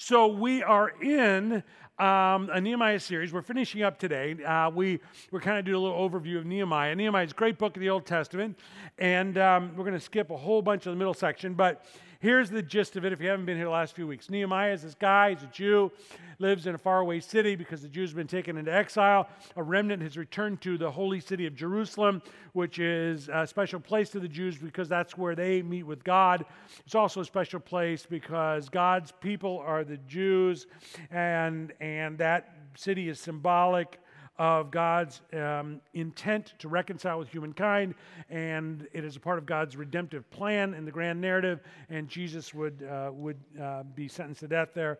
So we are in um, a Nehemiah series. We're finishing up today. Uh, we, we're kind of doing a little overview of Nehemiah. Nehemiah is a great book of the Old Testament, and um, we're going to skip a whole bunch of the middle section, but Here's the gist of it if you haven't been here the last few weeks. Nehemiah is this guy, he's a Jew, lives in a faraway city because the Jews have been taken into exile. A remnant has returned to the holy city of Jerusalem, which is a special place to the Jews because that's where they meet with God. It's also a special place because God's people are the Jews, and, and that city is symbolic of God's um, intent to reconcile with humankind, and it is a part of God's redemptive plan in the grand narrative. And Jesus would uh, would uh, be sentenced to death there,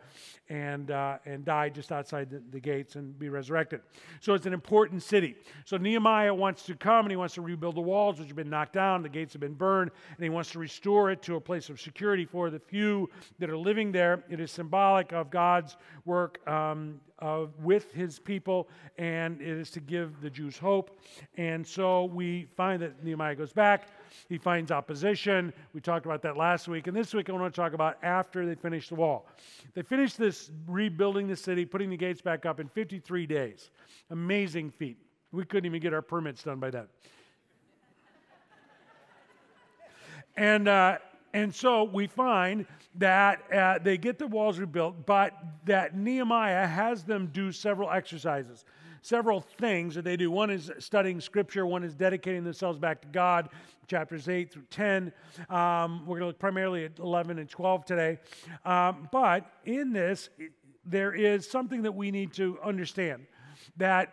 and uh, and die just outside the, the, gates and be resurrected. So it's an important city. So Nehemiah wants to come and he wants to rebuild the walls, which have been knocked down, the gates have been burned, and he wants to restore it to a place of security for the few that are living there. It is symbolic of God's work um, uh, with his people, and it is to give the Jews hope. And so we find that Nehemiah goes back. He finds opposition. We talked about that last week. And this week I want to talk about after they finish the wall. They finished this rebuilding the city, putting the gates back up in 53 days. Amazing feat. We couldn't even get our permits done by then. and, uh, and so we find that uh, they get the walls rebuilt, but that Nehemiah has them do several exercises, several things that they do. One is studying scripture, one is dedicating themselves back to God, chapters 8 through 10. Um, we're going to look primarily at 11 and 12 today. Um, but in this, there is something that we need to understand that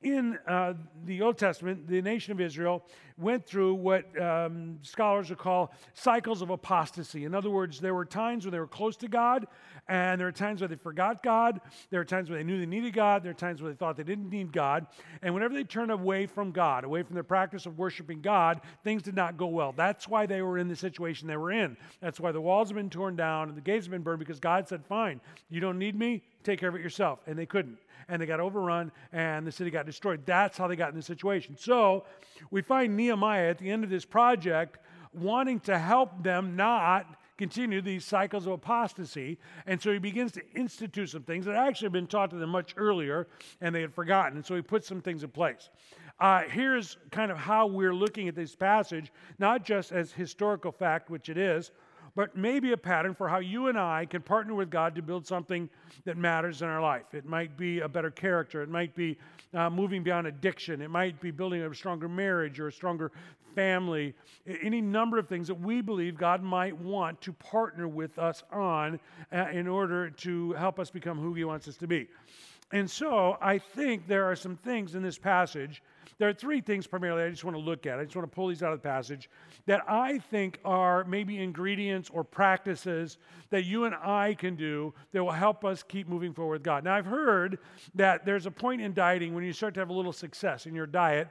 in uh, the Old Testament, the nation of Israel went through what um, scholars would call cycles of apostasy. In other words, there were times when they were close to God, and there were times where they forgot God. There were times where they knew they needed God. There were times where they thought they didn't need God. And whenever they turned away from God, away from their practice of worshiping God, things did not go well. That's why they were in the situation they were in. That's why the walls have been torn down and the gates have been burned because God said, Fine, you don't need me, take care of it yourself. And they couldn't and they got overrun and the city got destroyed. That's how they got in this situation. So we find Nehemiah at the end of this project wanting to help them not continue these cycles of apostasy. And so he begins to institute some things that actually had been taught to them much earlier and they had forgotten. And so he puts some things in place. Uh, here's kind of how we're looking at this passage, not just as historical fact, which it is, but maybe a pattern for how you and I can partner with God to build something that matters in our life. It might be a better character, it might be uh, moving beyond addiction, it might be building a stronger marriage or a stronger family, any number of things that we believe God might want to partner with us on uh, in order to help us become who He wants us to be. And so I think there are some things in this passage there are three things primarily I just want to look at. I just want to pull these out of the passage that I think are maybe ingredients or practices that you and I can do that will help us keep moving forward with God. Now, I've heard that there's a point in dieting when you start to have a little success in your diet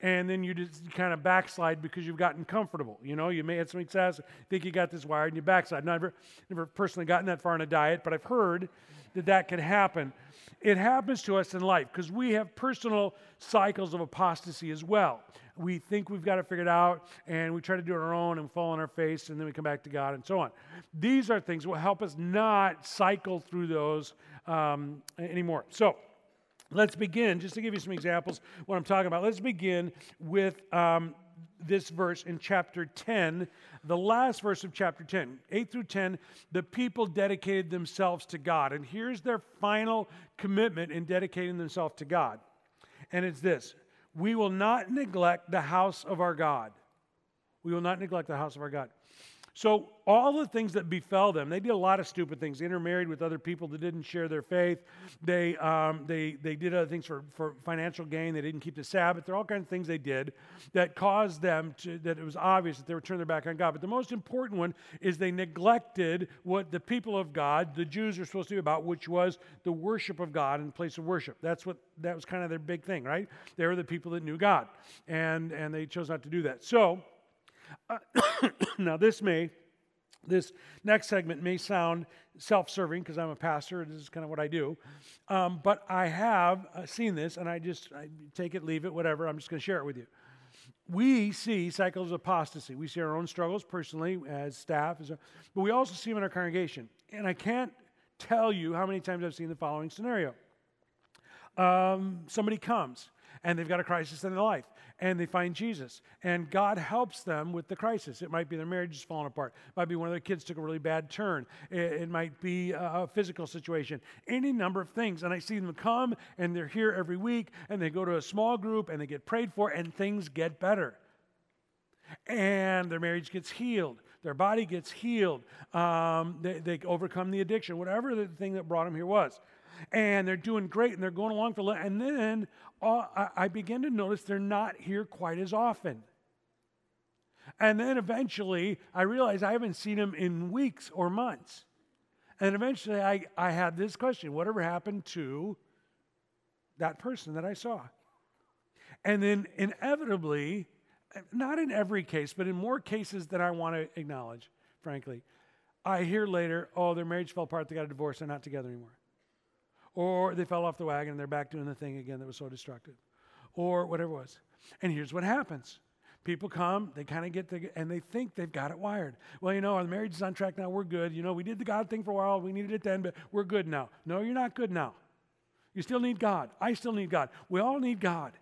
and then you just kind of backslide because you've gotten comfortable. You know, you may have some success, think you got this wired, and you backslide. Now, I've never, never personally gotten that far in a diet, but I've heard that that can happen. It happens to us in life because we have personal cycles of apostasy as well. We think we've got it figured out and we try to do it on our own and fall on our face and then we come back to God and so on. These are things that will help us not cycle through those um, anymore. So, let's begin, just to give you some examples what I'm talking about, let's begin with. Um, this verse in chapter 10, the last verse of chapter 10, 8 through 10, the people dedicated themselves to God. And here's their final commitment in dedicating themselves to God. And it's this We will not neglect the house of our God. We will not neglect the house of our God. So, all the things that befell them, they did a lot of stupid things. They intermarried with other people that didn't share their faith. They, um, they, they did other things for, for financial gain. They didn't keep the Sabbath. There are all kinds of things they did that caused them to, that it was obvious that they were turning their back on God. But the most important one is they neglected what the people of God, the Jews, are supposed to be about, which was the worship of God in place of worship. That's what, that was kind of their big thing, right? They were the people that knew God. And, and they chose not to do that. So, uh, now, this may, this next segment may sound self serving because I'm a pastor. And this is kind of what I do. Um, but I have uh, seen this and I just I take it, leave it, whatever. I'm just going to share it with you. We see cycles of apostasy. We see our own struggles personally as staff, as a, but we also see them in our congregation. And I can't tell you how many times I've seen the following scenario. Um, somebody comes and they've got a crisis in their life and they find Jesus and God helps them with the crisis. It might be their marriage is falling apart. It might be one of their kids took a really bad turn. It, it might be a physical situation. Any number of things. And I see them come and they're here every week and they go to a small group and they get prayed for and things get better. And their marriage gets healed. Their body gets healed. Um, they, they overcome the addiction, whatever the thing that brought them here was and they're doing great and they're going along for a little and then I, I begin to notice they're not here quite as often. And then eventually i realize i haven't seen them in weeks or months. And eventually i, I had this question whatever happened to that person that i saw? And then inevitably not in every case but in more cases than i want to acknowledge frankly i hear later oh their marriage fell apart they got a divorce they're not together anymore or they fell off the wagon and they're back doing the thing again that was so destructive, or whatever it was. And here's what happens people come, they kind of get the, and they think they've got it wired. Well, you know, our marriage is on track now, we're good. You know, we did the God thing for a while, we needed it then, but we're good now. No, you're not good now. You still need God. I still need God. We all need God.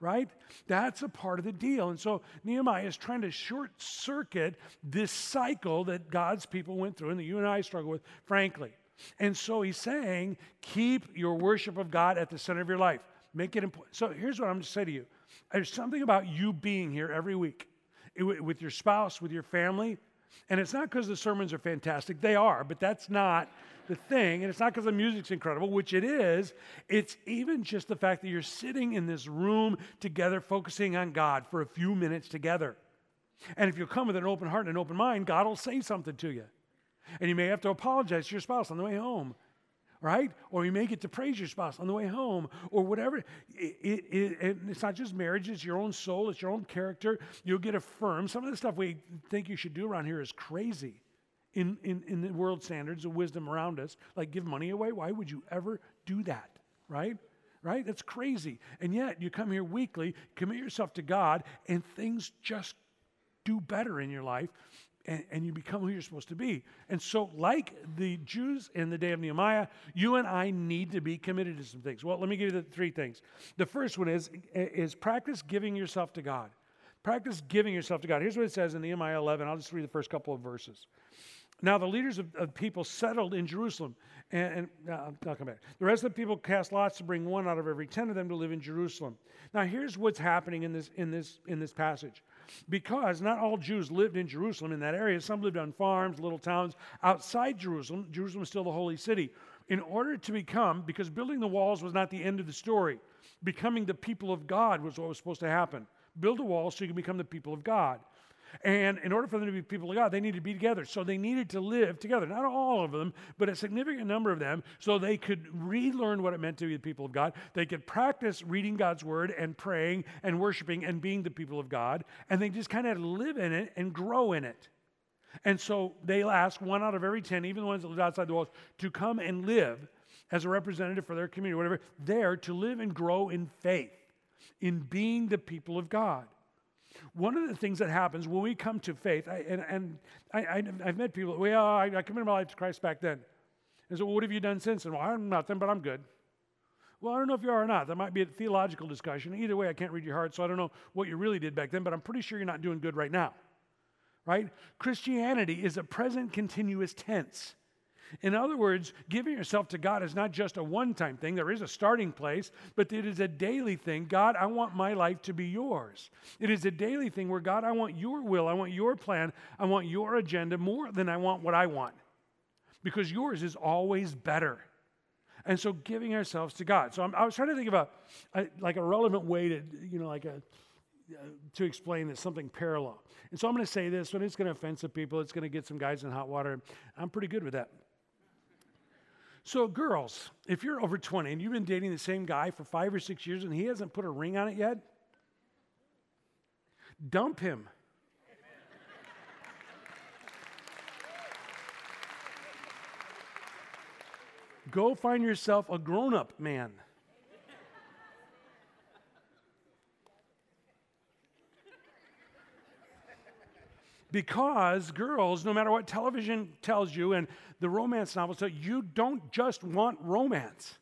Right? That's a part of the deal. And so Nehemiah is trying to short circuit this cycle that God's people went through and that you and I struggle with, frankly. And so he's saying, keep your worship of God at the center of your life. Make it important. So here's what I'm going to say to you there's something about you being here every week with your spouse, with your family. And it's not because the sermons are fantastic, they are, but that's not the thing. And it's not because the music's incredible, which it is. It's even just the fact that you're sitting in this room together, focusing on God for a few minutes together. And if you come with an open heart and an open mind, God will say something to you. And you may have to apologize to your spouse on the way home, right? Or you may get to praise your spouse on the way home, or whatever. It, it, it, it's not just marriage, it's your own soul, it's your own character. You'll get affirmed. Some of the stuff we think you should do around here is crazy in, in, in the world standards of wisdom around us. Like give money away. Why would you ever do that, right? Right? That's crazy. And yet you come here weekly, commit yourself to God, and things just do better in your life and, and, you become who you're supposed to be. And so, like the Jews in the day of Nehemiah, you and I need to be committed to some things. Well, let me give you the three things. The first one is, is practice giving yourself to God. Practice giving yourself to God. Here's what it says in Nehemiah 11. I'll just read the first couple of verses. Now, the leaders of, of people settled in Jerusalem. And, and uh, I'll come back. The rest of the people cast lots to bring one out of every ten of them to live in Jerusalem. Now, here's what's happening in this, in this, in this passage because not all Jews lived in Jerusalem in that area. Some lived on farms, little towns outside Jerusalem. Jerusalem is still the holy city. In order to become, because building the walls was not the end of the story, becoming the people of God was what was supposed to happen. Build a wall so you can become the people of God. And in order for them to be people of God, they needed to be together. So they needed to live together. Not all of them, but a significant number of them, so they could relearn what it meant to be the people of God. They could practice reading God's word and praying and worshiping and being the people of God. And they just kind of live in it and grow in it. And so they ask one out of every 10, even the ones that live outside the walls, to come and live as a representative for their community, whatever, there to live and grow in faith, in being the people of God. One of the things that happens when we come to faith, I, and, and I, have met people, well, I, I committed my life to Christ back then. And so, well, what have you done since? And well, I'm nothing, but I'm good. Well, I don't know if you are or not. That might be a theological discussion. Either way, I can't read your heart, so I don't know what you really did back then, but I'm pretty sure you're not doing good right now. Right? Christianity is a present continuous tense. In other words, giving yourself to God is not just a one time thing. There is a starting place, but it is a daily thing. God, I want my life to be yours. It is a daily thing where, God, I want your will, I want your plan, I want your agenda more than I want what I want. Because yours is always better. And so giving ourselves to God. So I'm, i was trying to think of a, a, like a relevant way to, you know, like a, uh, to explain this, something parallel. And so I'm going to say this, and it's going to offend some people. It's going to get some guys in hot water. I'm pretty good with that. So, girls, if you're over 20 and you've been dating the same guy for five or six years and he hasn't put a ring on it yet, dump him. Go find yourself a grown up man. Because girls, no matter what television tells you and the romance novels tell you, you don't just want romance.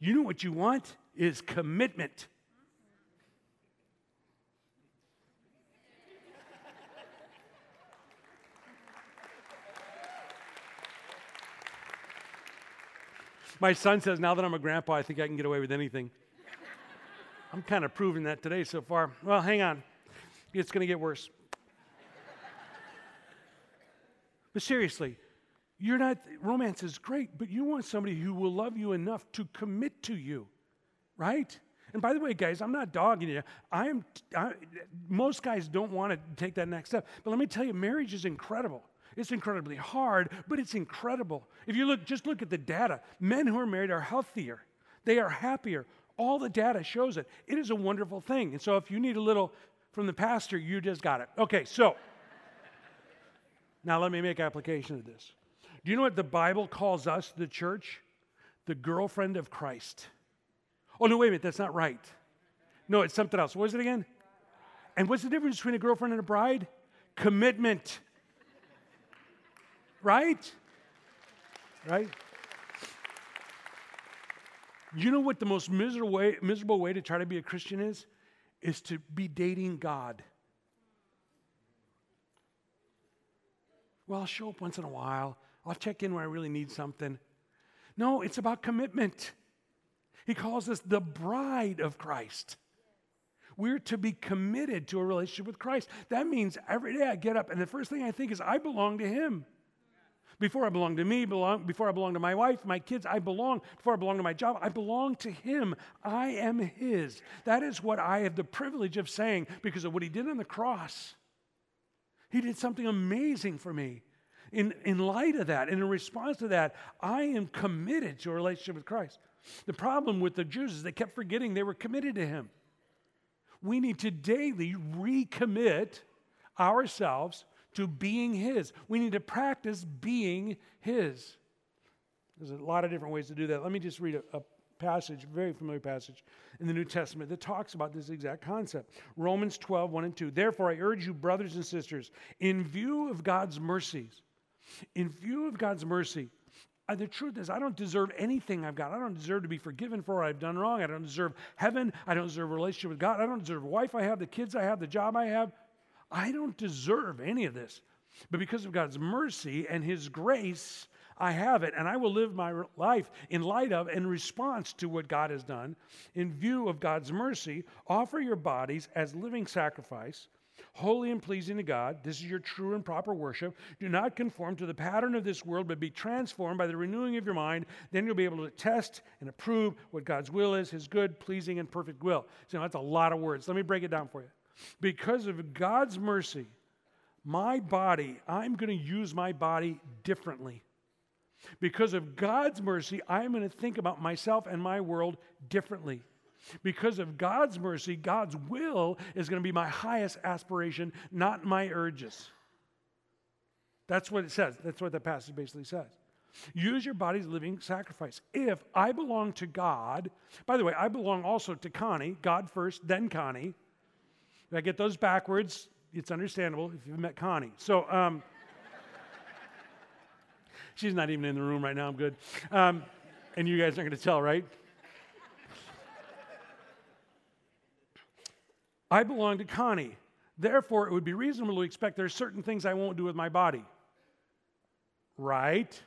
You know what you want is commitment. My son says, now that I'm a grandpa, I think I can get away with anything. I'm kind of proving that today so far. Well, hang on. It's going to get worse. But seriously, you're not, romance is great, but you want somebody who will love you enough to commit to you, right? And by the way, guys, I'm not dogging you. I am, I, most guys don't want to take that next step. But let me tell you, marriage is incredible. It's incredibly hard, but it's incredible. If you look, just look at the data. Men who are married are healthier, they are happier. All the data shows it. It is a wonderful thing. And so if you need a little from the pastor, you just got it. Okay, so now let me make application of this. Do you know what the Bible calls us, the church? The girlfriend of Christ. Oh, no, wait a minute, that's not right. No, it's something else. What is it again? And what's the difference between a girlfriend and a bride? Commitment right? Right? You know what the most miserable way, miserable way to try to be a Christian is? Is to be dating God. Well, I'll show up once in a while. I'll check in when I really need something. No, it's about commitment. He calls us the bride of Christ. We're to be committed to a relationship with Christ. That means every day I get up and the first thing I think is, I belong to Him. Before I belong to me, belong, before I belong to my wife, my kids, I belong. Before I belong to my job, I belong to Him. I am His. That is what I have the privilege of saying because of what He did on the cross. He did something amazing for me. In, in light of that, and in response to that, I am committed to a relationship with Christ. The problem with the Jews is they kept forgetting they were committed to Him. We need to daily recommit ourselves to being His. We need to practice being His. There's a lot of different ways to do that. Let me just read a, a passage, very familiar passage in the New Testament that talks about this exact concept. Romans 12, 1 and 2. Therefore, I urge you, brothers and sisters, in view of God's mercies, in view of God's mercy, uh, the truth is, I don't deserve anything I've got. I don't deserve to be forgiven for what I've done wrong. I don't deserve heaven. I don't deserve a relationship with God. I don't deserve a wife I have, the kids I have, the job I have. I don't deserve any of this. But because of God's mercy and His grace, I have it, and I will live my life in light of and response to what God has done. In view of God's mercy, offer your bodies as living sacrifice, holy and pleasing to God. This is your true and proper worship. Do not conform to the pattern of this world, but be transformed by the renewing of your mind. Then you'll be able to test and approve what God's will is, His good, pleasing, and perfect will. So that's a lot of words. Let me break it down for you. Because of God's mercy, my body, I'm going to use my body differently. Because of God's mercy, I'm going to think about myself and my world differently. Because of God's mercy, God's will is going to be my highest aspiration, not my urges. That's what it says. That's what the passage basically says. Use your body's living sacrifice. If I belong to God, by the way, I belong also to Connie, God first, then Connie. If I get those backwards, it's understandable if you've met Connie. So, um, she's not even in the room right now. I'm good. Um, and you guys aren't going to tell, right? I belong to Connie. Therefore, it would be reasonable to expect there are certain things I won't do with my body. Right?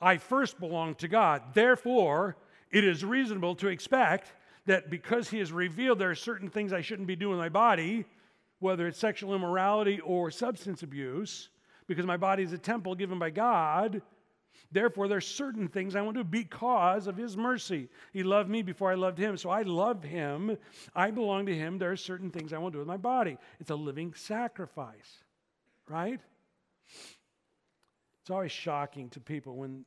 I first belong to God. Therefore, it is reasonable to expect that because he has revealed there are certain things I shouldn't be doing with my body, whether it's sexual immorality or substance abuse, because my body is a temple given by God. Therefore, there are certain things I won't do because of his mercy. He loved me before I loved him, so I love him. I belong to him. There are certain things I won't do with my body. It's a living sacrifice, right? It's always shocking to people when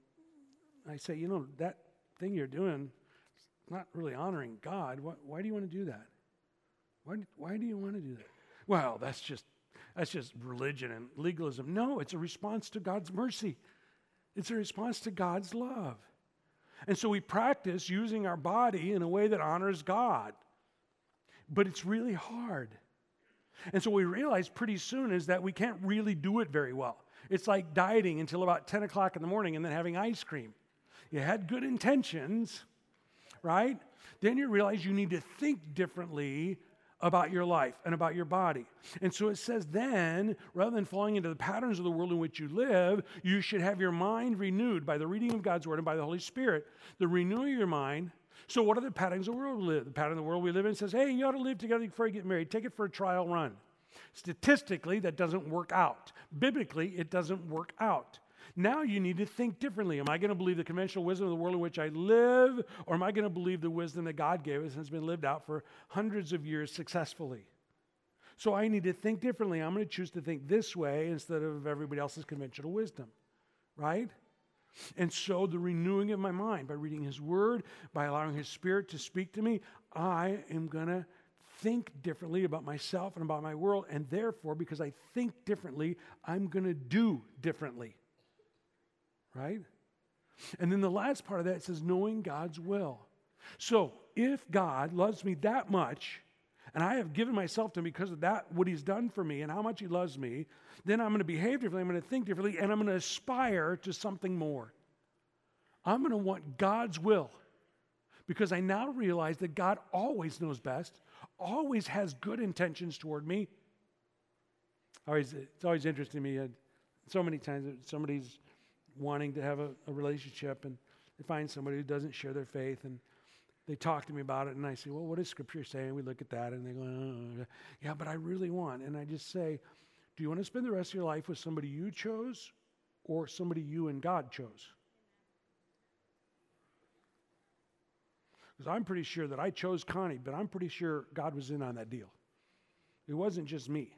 I say, you know, that thing you're doing, is not really honoring God. Why, why do you want to do that? Why, why do you want to do that? Well, that's just that's just religion and legalism. No, it's a response to God's mercy. It's a response to God's love. And so we practice using our body in a way that honors God. But it's really hard. And so we realize pretty soon is that we can't really do it very well. It's like dieting until about 10 o'clock in the morning and then having ice cream. You had good intentions, right? Then you realize you need to think differently about your life and about your body. And so it says then, rather than falling into the patterns of the world in which you live, you should have your mind renewed by the reading of God's word and by the Holy Spirit. The renewing of your mind. So, what are the patterns of the world we live? The pattern of the world we live in says, hey, you ought to live together before you get married. Take it for a trial run. Statistically, that doesn't work out. Biblically, it doesn't work out. Now you need to think differently. Am I going to believe the conventional wisdom of the world in which I live, or am I going to believe the wisdom that God gave us and has been lived out for hundreds of years successfully? So I need to think differently. I'm going to choose to think this way instead of everybody else's conventional wisdom, right? And so the renewing of my mind by reading His Word, by allowing His Spirit to speak to me, I am going to think differently about myself and about my world. And therefore, because I think differently, I'm going to do differently right? And then the last part of that says knowing God's will. So if God loves me that much, and I have given myself to him because of that, what he's done for me and how much he loves me, then I'm going to behave differently, I'm going to think differently, and I'm going to aspire to something more. I'm going to want God's will because I now realize that God always knows best, always has good intentions toward me. Always, it's always interesting to me. So many times somebody's wanting to have a, a relationship and they find somebody who doesn't share their faith and they talk to me about it and I say, well, what does scripture say? And we look at that and they go, oh, yeah, but I really want. And I just say, do you want to spend the rest of your life with somebody you chose or somebody you and God chose? Because I'm pretty sure that I chose Connie, but I'm pretty sure God was in on that deal. It wasn't just me.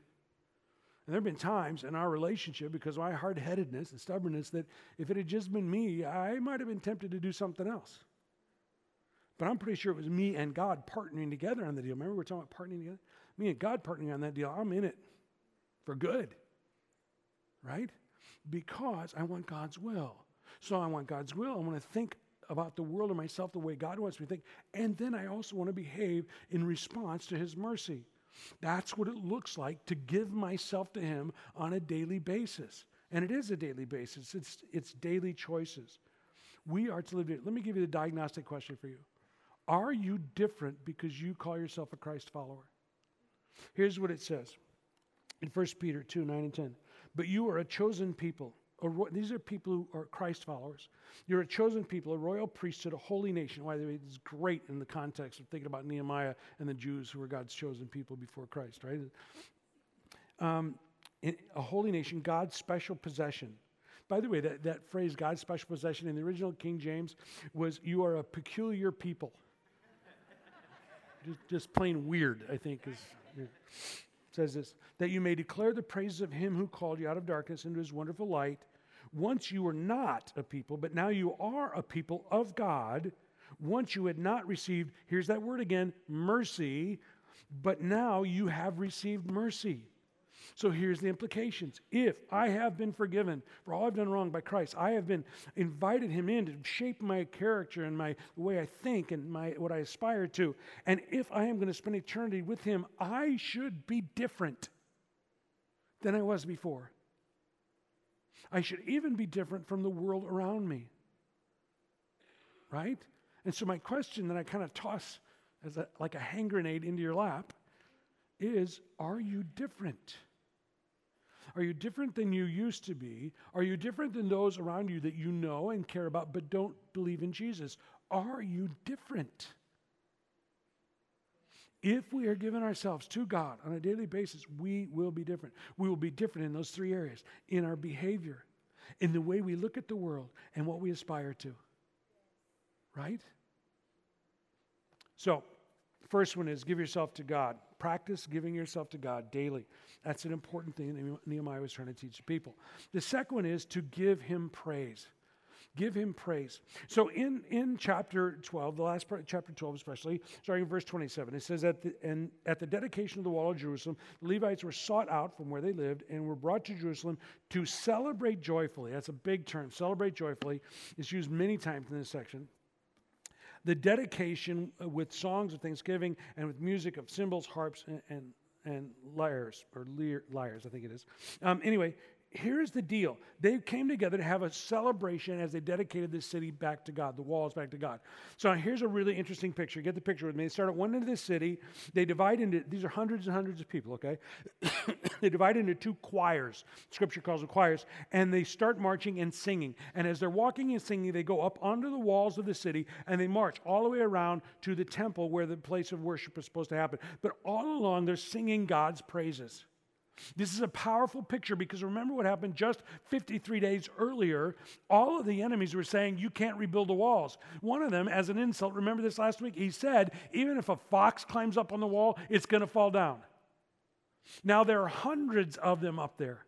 And there have been times in our relationship, because of my hard headedness and stubbornness, that if it had just been me, I might have been tempted to do something else. But I'm pretty sure it was me and God partnering together on the deal. Remember, we are talking about partnering together? Me and God partnering on that deal. I'm in it for good, right? Because I want God's will. So I want God's will. I want to think about the world and myself the way God wants me to think. And then I also want to behave in response to His mercy. That's what it looks like to give myself to Him on a daily basis. And it is a daily basis, it's, it's daily choices. We are to live. Let me give you the diagnostic question for you Are you different because you call yourself a Christ follower? Here's what it says in 1 Peter 2 9 and 10. But you are a chosen people Ro- these are people who are Christ followers. You're a chosen people, a royal priesthood, a holy nation. Why this is great in the context of thinking about Nehemiah and the Jews who were God's chosen people before Christ, right? Um, a holy nation, God's special possession. By the way, that, that phrase, God's special possession, in the original King James was, You are a peculiar people. just, just plain weird, I think, is. Yeah says this that you may declare the praises of him who called you out of darkness into his wonderful light. Once you were not a people, but now you are a people of God. Once you had not received, here's that word again, mercy, but now you have received mercy. So here's the implications. If I have been forgiven for all I've done wrong by Christ, I have been invited him in to shape my character and my the way I think and my what I aspire to. And if I am going to spend eternity with him, I should be different than I was before. I should even be different from the world around me. Right? And so my question that I kind of toss as a, like a hand grenade into your lap is are you different? Are you different than you used to be? Are you different than those around you that you know and care about but don't believe in Jesus? Are you different? If we are giving ourselves to God on a daily basis, we will be different. We will be different in those three areas in our behavior, in the way we look at the world, and what we aspire to. Right? So, first one is give yourself to God. Practice giving yourself to God daily. That's an important thing Nehemiah was trying to teach the people. The second one is to give him praise. Give him praise. So in, in chapter 12, the last part, chapter 12 especially, starting in verse 27, it says, at the, and at the dedication of the wall of Jerusalem, the Levites were sought out from where they lived and were brought to Jerusalem to celebrate joyfully. That's a big term. Celebrate joyfully is used many times in this section the dedication uh, with songs of thanksgiving and with music of cymbals, harps, and, and, and liars, or lyres, I think it is. Um, anyway, here's the deal they came together to have a celebration as they dedicated this city back to God, the walls back to God. So here's a really interesting picture. Get the picture with me. They start at one end of the city. They divide into, these are hundreds and hundreds of people, okay? they divide into two choirs. Scripture calls them choirs. And they start marching and singing. And as they're walking and singing, they go up onto the walls of the city and they march all the way around to the temple where the place of worship is supposed to happen. But all along, they're singing God's praises. This is a powerful picture because remember what happened just 53 days earlier. All of the enemies were saying, You can't rebuild the walls. One of them, as an insult, remember this last week? He said, Even if a fox climbs up on the wall, it's going to fall down. Now there are hundreds of them up there.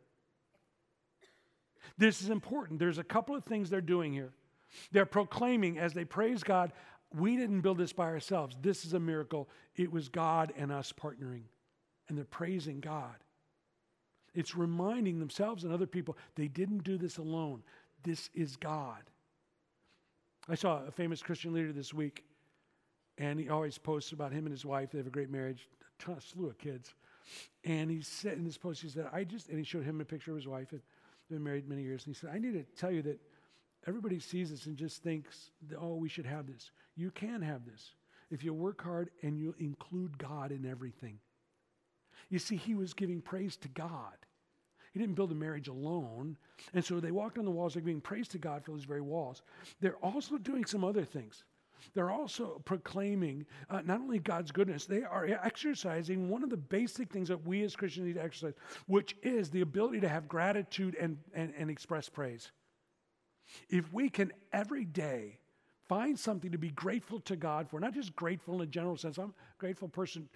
This is important. There's a couple of things they're doing here. They're proclaiming as they praise God, we didn't build this by ourselves. This is a miracle. It was God and us partnering. And they're praising God. It's reminding themselves and other people they didn't do this alone. This is God. I saw a famous Christian leader this week, and he always posts about him and his wife. They have a great marriage, a ton, of slew of kids. And he said in this post, he said, I just, and he showed him a picture of his wife, and been married many years. And he said, I need to tell you that everybody sees this and just thinks, oh, we should have this. You can have this if you work hard and you include God in everything. You see, he was giving praise to God. He didn't build a marriage alone. And so they walked on the walls, they're giving praise to God for those very walls. They're also doing some other things. They're also proclaiming uh, not only God's goodness, they are exercising one of the basic things that we as Christians need to exercise, which is the ability to have gratitude and, and, and express praise. If we can every day find something to be grateful to God for, not just grateful in a general sense, I'm a grateful person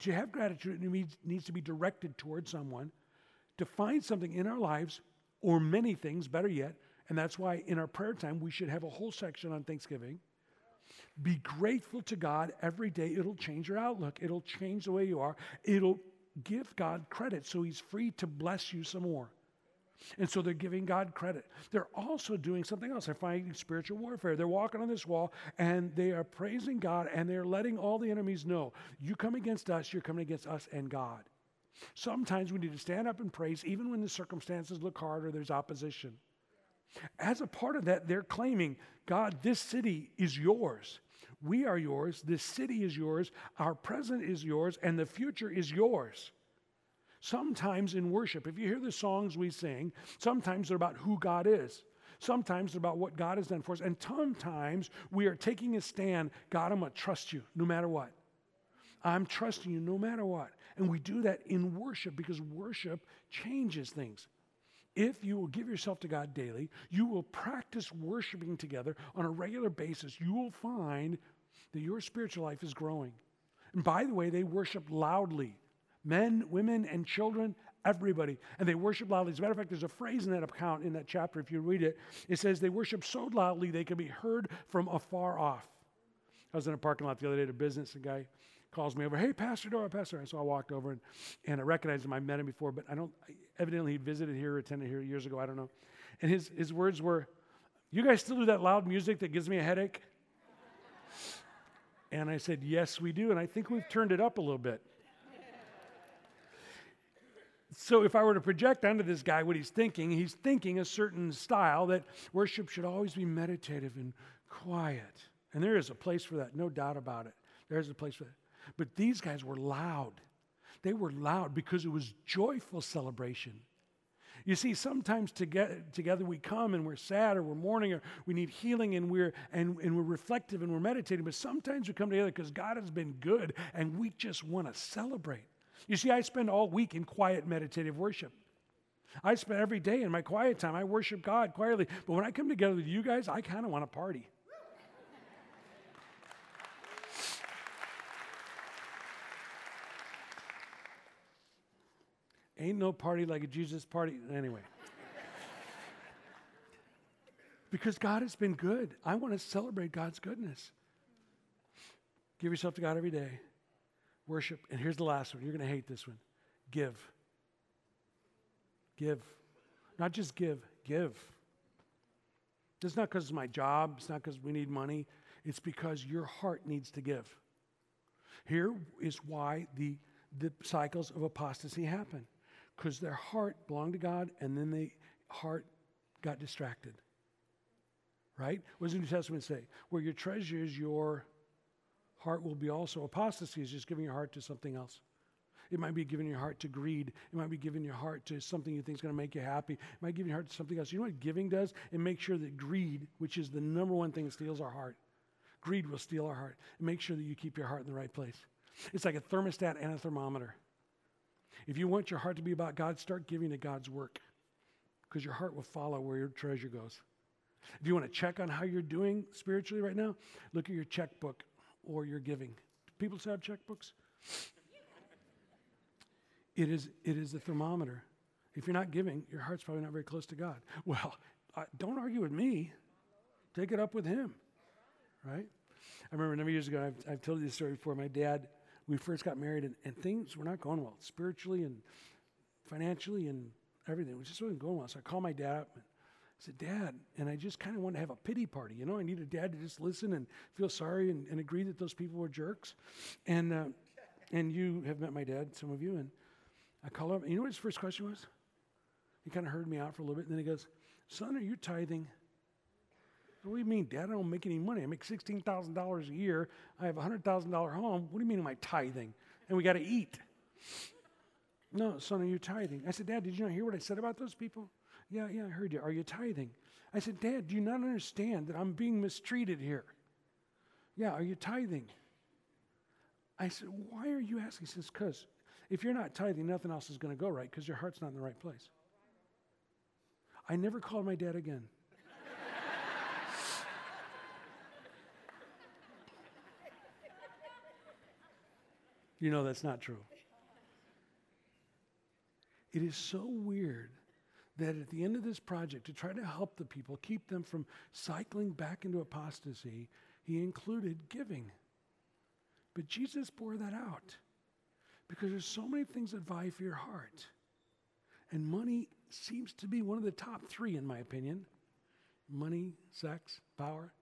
to have gratitude, it needs to be directed towards someone. To find something in our lives, or many things, better yet, and that's why in our prayer time we should have a whole section on Thanksgiving. Be grateful to God every day. It'll change your outlook, it'll change the way you are, it'll give God credit so He's free to bless you some more. And so they're giving God credit. They're also doing something else. They're fighting spiritual warfare. They're walking on this wall and they are praising God and they're letting all the enemies know you come against us, you're coming against us and God. Sometimes we need to stand up and praise even when the circumstances look hard or there's opposition. As a part of that, they're claiming, God, this city is yours. We are yours. This city is yours. Our present is yours. And the future is yours. Sometimes in worship, if you hear the songs we sing, sometimes they're about who God is. Sometimes they're about what God has done for us. And sometimes we are taking a stand God, I'm going to trust you no matter what. I'm trusting you no matter what. And we do that in worship because worship changes things. If you will give yourself to God daily, you will practice worshiping together on a regular basis, you will find that your spiritual life is growing. And by the way, they worship loudly men, women, and children, everybody. And they worship loudly. As a matter of fact, there's a phrase in that account, in that chapter, if you read it, it says they worship so loudly they can be heard from afar off. I was in a parking lot the other day at a business, a guy calls me over, hey, Pastor Dora, Pastor. And so I walked over and, and I recognized him. I met him before, but I don't, evidently he visited here attended here years ago. I don't know. And his, his words were, you guys still do that loud music that gives me a headache? And I said, yes, we do. And I think we've turned it up a little bit. So, if I were to project onto this guy what he's thinking, he's thinking a certain style that worship should always be meditative and quiet. And there is a place for that, no doubt about it. There's a place for that. But these guys were loud. They were loud because it was joyful celebration. You see, sometimes together, together we come and we're sad or we're mourning or we need healing and we're, and, and we're reflective and we're meditating. But sometimes we come together because God has been good and we just want to celebrate. You see, I spend all week in quiet meditative worship. I spend every day in my quiet time, I worship God quietly. But when I come together with you guys, I kind of want to party. Ain't no party like a Jesus party. Anyway. because God has been good. I want to celebrate God's goodness. Give yourself to God every day. Worship. And here's the last one. You're going to hate this one. Give. Give. Not just give, give. It's not because it's my job, it's not because we need money, it's because your heart needs to give. Here is why the the cycles of apostasy happen because their heart belonged to God and then the heart got distracted. Right? What does the New Testament say? Where your treasure is, your heart will be also. Apostasy is just giving your heart to something else. It might be giving your heart to greed. It might be giving your heart to something you think is going to make you happy. It might give your heart to something else. You know what giving does? It makes sure that greed, which is the number one thing that steals our heart, greed will steal our heart. And make sure that you keep your heart in the right place. It's like a thermostat and a thermometer. If you want your heart to be about God, start giving to God's work because your heart will follow where your treasure goes. If you want to check on how you're doing spiritually right now, look at your checkbook or your giving. People still have checkbooks? It is, it is a thermometer. If you're not giving, your heart's probably not very close to God. Well, uh, don't argue with me. Take it up with Him, right? I remember a number of years ago, I've, I've told you this story before. My dad, we first got married, and, and things were not going well, spiritually and financially and everything. It just wasn't going well. So I called my dad up and I said, Dad, and I just kind of wanted to have a pity party. You know, I needed dad to just listen and feel sorry and, and agree that those people were jerks. And, uh, and you have met my dad, some of you, and I call him. You know what his first question was? He kind of heard me out for a little bit, and then he goes, Son, are you tithing? What do you mean, Dad? I don't make any money. I make $16,000 a year. I have a $100,000 home. What do you mean, am I tithing? And we got to eat. No, son, are you tithing? I said, Dad, did you not hear what I said about those people? Yeah, yeah, I heard you. Are you tithing? I said, Dad, do you not understand that I'm being mistreated here? Yeah, are you tithing? I said, Why are you asking? He says, Because if you're not tithing, nothing else is going to go right because your heart's not in the right place. I never called my dad again. you know that's not true. It is so weird that at the end of this project, to try to help the people, keep them from cycling back into apostasy, he included giving. But Jesus bore that out because there's so many things that vie for your heart. And money seems to be one of the top three, in my opinion money, sex, power.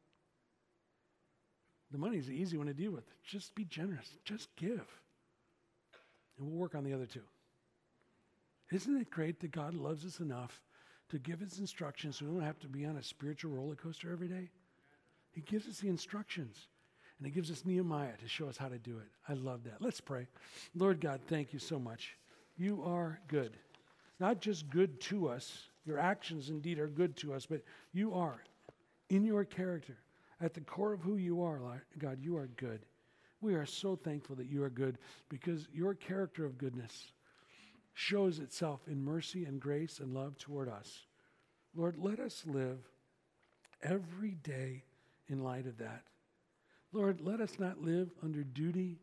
The money is the easy one to deal with. Just be generous, just give. And we'll work on the other two. Isn't it great that God loves us enough to give us instructions so we don't have to be on a spiritual roller coaster every day? He gives us the instructions. And he gives us Nehemiah to show us how to do it. I love that. Let's pray. Lord God, thank you so much. You are good. Not just good to us, your actions indeed are good to us, but you are in your character. At the core of who you are, God, you are good. We are so thankful that you are good because your character of goodness shows itself in mercy and grace and love toward us. Lord, let us live every day in light of that. Lord, let us not live under duty,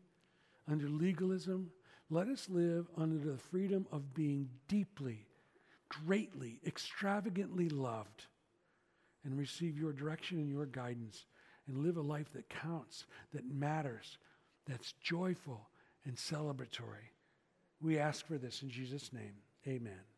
under legalism. Let us live under the freedom of being deeply, greatly, extravagantly loved and receive your direction and your guidance and live a life that counts, that matters, that's joyful and celebratory. We ask for this in Jesus' name. Amen.